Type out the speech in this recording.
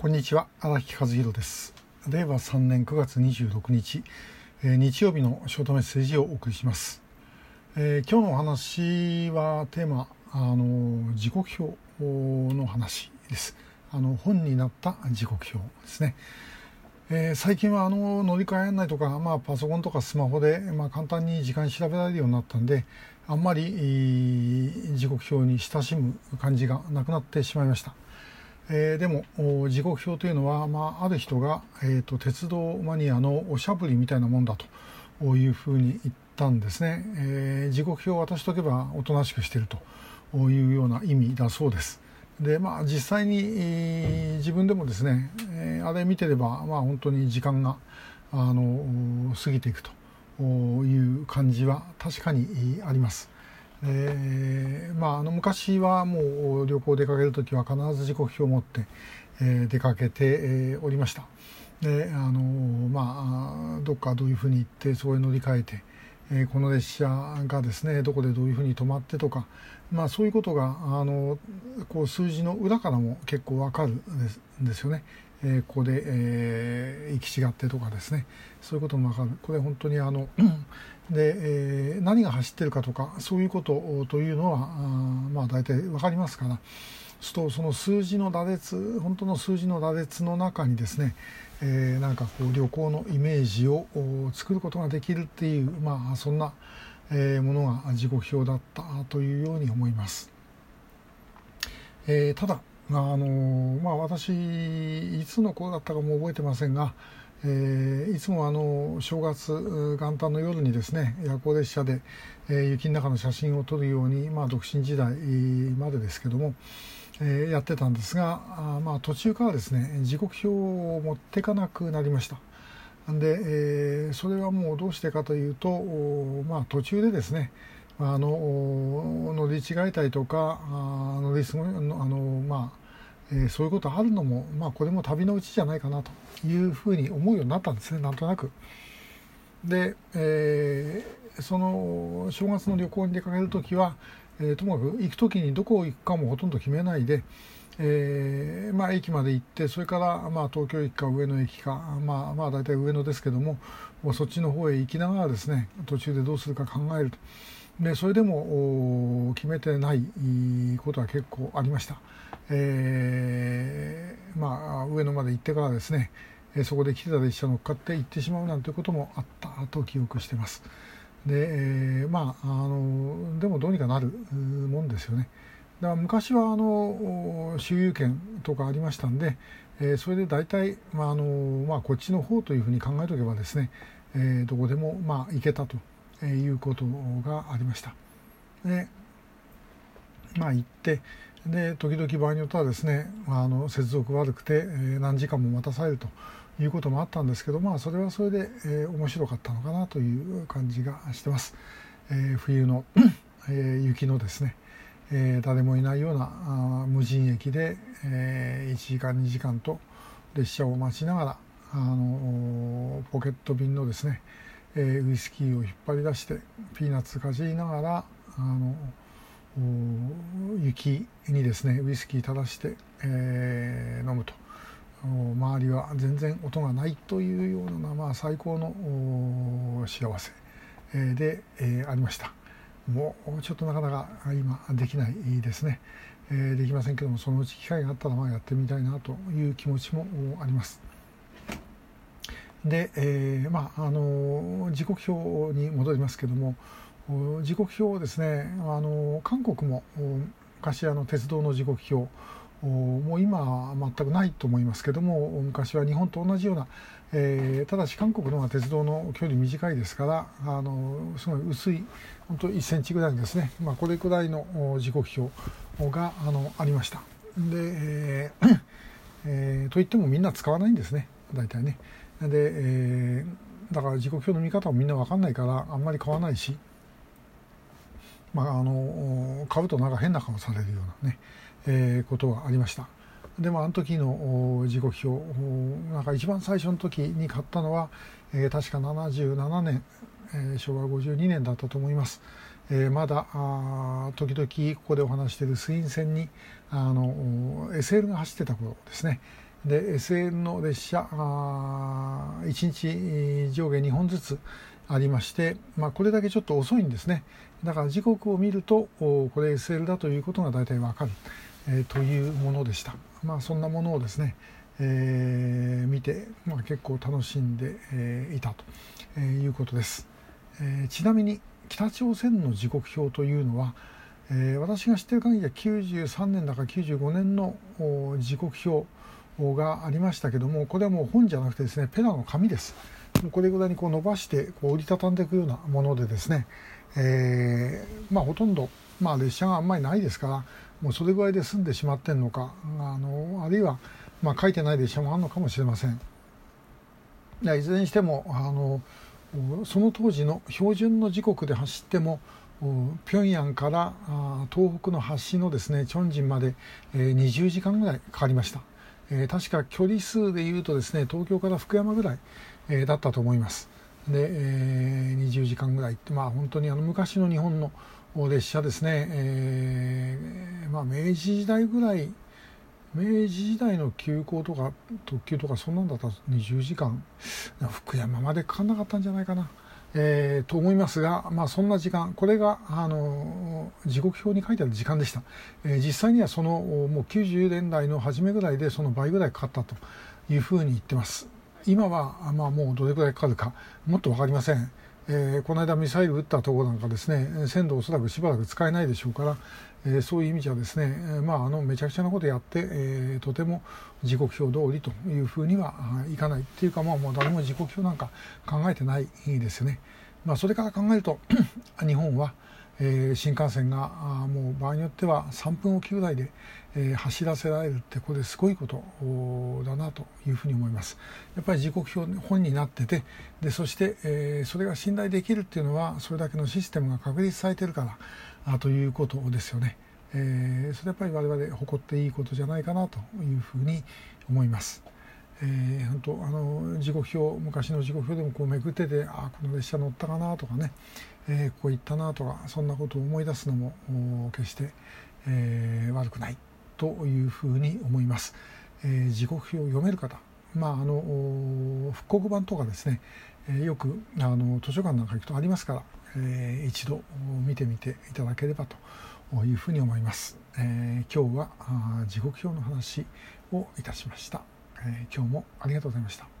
こんにちは荒木和弘です。令和3年9月26日、え、日曜日のショートメッセージをお送りします、えー、今日のお話はテーマあの時刻表の話です。あの本になった時刻表ですね。えー、最近はあの乗り換え案内とか、まあ、パソコンとかスマホで、まあ、簡単に時間調べられるようになったんであんまり時刻表に親しむ感じがなくなってしまいました。えー、でも時刻表というのは、まあ、ある人が、えーと、鉄道マニアのおしゃぶりみたいなもんだというふうに言ったんですね、えー、時刻表を渡しとけばおとなしくしているというような意味だそうです。でまあ実際に、えー、自分でもですね、え、あれ見てれば、まあ、本当に時間があの過ぎていくという感じは確かにあります。えーまあ、あの昔はもう旅行出かける時は必ず時刻表を持って、えー、出かけて、えー、おりましたであのまあどっかどういうふうに行ってそこへ乗り換えて、えー、この列車がですねどこでどういうふうに止まってとか、まあ、そういうことがあのこう数字の裏からも結構わかるんですよね。え、ここで、え、行き違ってとかですね。そういうこともわかる。これ本当にあの で、え、何が走ってるかとかそういうことというのはあまあ大体分かりますからすとその数字の羅列本当の数字の羅列の中にですね、えー、なんかこう旅行のイメージを作ることができるっていうまあそんな、えー、ものが時刻表だったというように思います。えー、ただあのまあ私いつの頃だったかも覚えてませんがえー、いつもあの正月元旦の夜にですね夜行列車で、えー、雪の中の写真を撮るように、まあ、独身時代までですけども、えー、やってたんですがあ、まあ、途中からですね時刻表を持っていかなくなりました。で、えー、それはもうどうしてかというと、まあ、途中でですねあの乗り違えたりとかあ乗り過ごあの、まあえー、そういうことあるのも、まあ、これも旅のうちじゃないかなというふうに思うようになったんですねなんとなく。で、えー、その正月の旅行に出かける時は、えー、ともかく行く時にどこ行くかもほとんど決めないで、えー、まあ、駅まで行ってそれから、まあ、東京駅か上野駅か、まあ、まあ大体上野ですけどもそっちの方へ行きながらですね途中でどうするか考えるとでそれでも決めてないことは結構ありました。えー、まあ、上野まで行ってからですねそこで来てた列車乗っかって行ってしまうなんてこともあったと記憶してます。で、えー、まああのでもどうにかなるもんですよね。だから昔はあの周遊券とかありましたんで、えー、それで大体、まああのまあ、こっちの方というふうに考えておけばですね、えー、どこでも、まあ、行けたということがありました。でまあ行ってで時々場合によってはですねあの接続悪くて、え、何時間も待たされるということもあったんですけどまあそれはそれで、え、面白かったのかなという感じがしてます。え、冬のえ、雪のですね、え、誰もいないような無人駅で、え、1時間2時間と列車を待ちながらあのポケット便のですね、えー、ウイスキーを引っ張り出してピーナッツかじりながらあの雪にですねウイスキー垂らして、えー、飲むと。周りは全然音がないというような、まあ、最高の幸せで、えー、ありました。もうちょっとなかなか今できないですね、えー、できませんけどもそのうち機会があったらまあやってみたいなという気持ちもあります。で、えー、まああの時刻表に戻りますけども時刻表をですねあの韓国も昔あの鉄道の時刻表もう今は全くないと思いますけども昔は日本と同じような、えー、ただし韓国の方が鉄道の距離短いですからあのすごい薄い本当1センチぐらいですね、まあ、これくらいの時刻表があのありました。で、えーえー、といってもみんな使わないんですね大体ね。で、えー、だから時刻表の見方もみんな分かんないからあんまり買わないし。まあ、あの買うとなんか変な顔されるようなね、えー、ことがありました。でもあの時の時刻表なんか一番最初の時に買ったのは、えー、確か77年、えー、昭和52年だったと思います。えー、まだあ時々ここでお話している水銀線にあの SL が走ってた頃ですね、で SL の列車1日上下2本ずつありまして、まあ、これだけちょっと遅いんですね。だから時刻を見るとこれ SL だということが大体わかる、えー、というものでした。まあそんなものをですね、えー、見て、まあ、結構楽しんで、えー、いたと、えいうことです、えちなみに北朝鮮の時刻表というのは、え私が知っている限りは93年だか95年の時刻表がありましたけどもこれはもう本じゃなくてですねペラの紙ですこれぐらいにこう伸ばしてこう折りたたんでいくようなものでですね、えー、まあ、ほとんど、まあ、列車があんまりないですからもうそれぐらいで済んでしまってんのかあのあるいは、まあ、書いてない列車もあるのかもしれません。いずれにしてもあのその当時の標準の時刻で走っても平壌から東北の端のですねチョンジンまで20時間ぐらいかかりました。えー、確か距離数でいうとですね東京から福山ぐらい、えー、だったと思います。で、えー、20時間ぐらいってまあ本当にあの昔の日本の列車ですね、えーまあ、明治時代ぐらい明治時代の急行とか特急とかそんなんだったら20時間。福山までかかんなかったんじゃないかな。えー、と思いますが、まあ、そんな時間これがあの時刻表に書いてある時間でした、えー、実際にはそのもう90年代の初めぐらいでその倍ぐらいかかったというふうに言ってます。今は、まあ、もうどれぐらいかかるかもっと分かりません、えー、この間ミサイル撃ったところなんかですね鮮度おそらくしばらく使えないでしょうから、えー、そういう意味じゃですね、まあ、あのめちゃくちゃなことやって、えー、とても時刻表通りというふうにはいかないっていうか、まあ、もう誰も時刻表なんか考えてないですよね。まあ、それから考えると 日本は、えー、新幹線があもう場合によっては3分おきぐらいで、えー、走らせられるってこれすごいことだなというふうに思いますやっぱり時刻表本になっててでそして、えー、それが信頼できるっていうのはそれだけのシステムが確立されてるからあということですよね、え、それやっぱり我々誇っていいことじゃないかなというふうに思います。えー、本当あの時刻表昔の時刻表でもこうめくっててあこの列車乗ったかなとかね、えー、ここ行ったなとかそんなことを思い出すのも決して、えー、悪くないというふうに思います。えー、時刻表を読める方まあ、あの復刻版とかですね、えー、よくあの図書館なんか行くとありますから、えー、一度見てみていただければというふうに思います。えー、今日は時刻表の話をいたしました。え、今日もありがとうございました。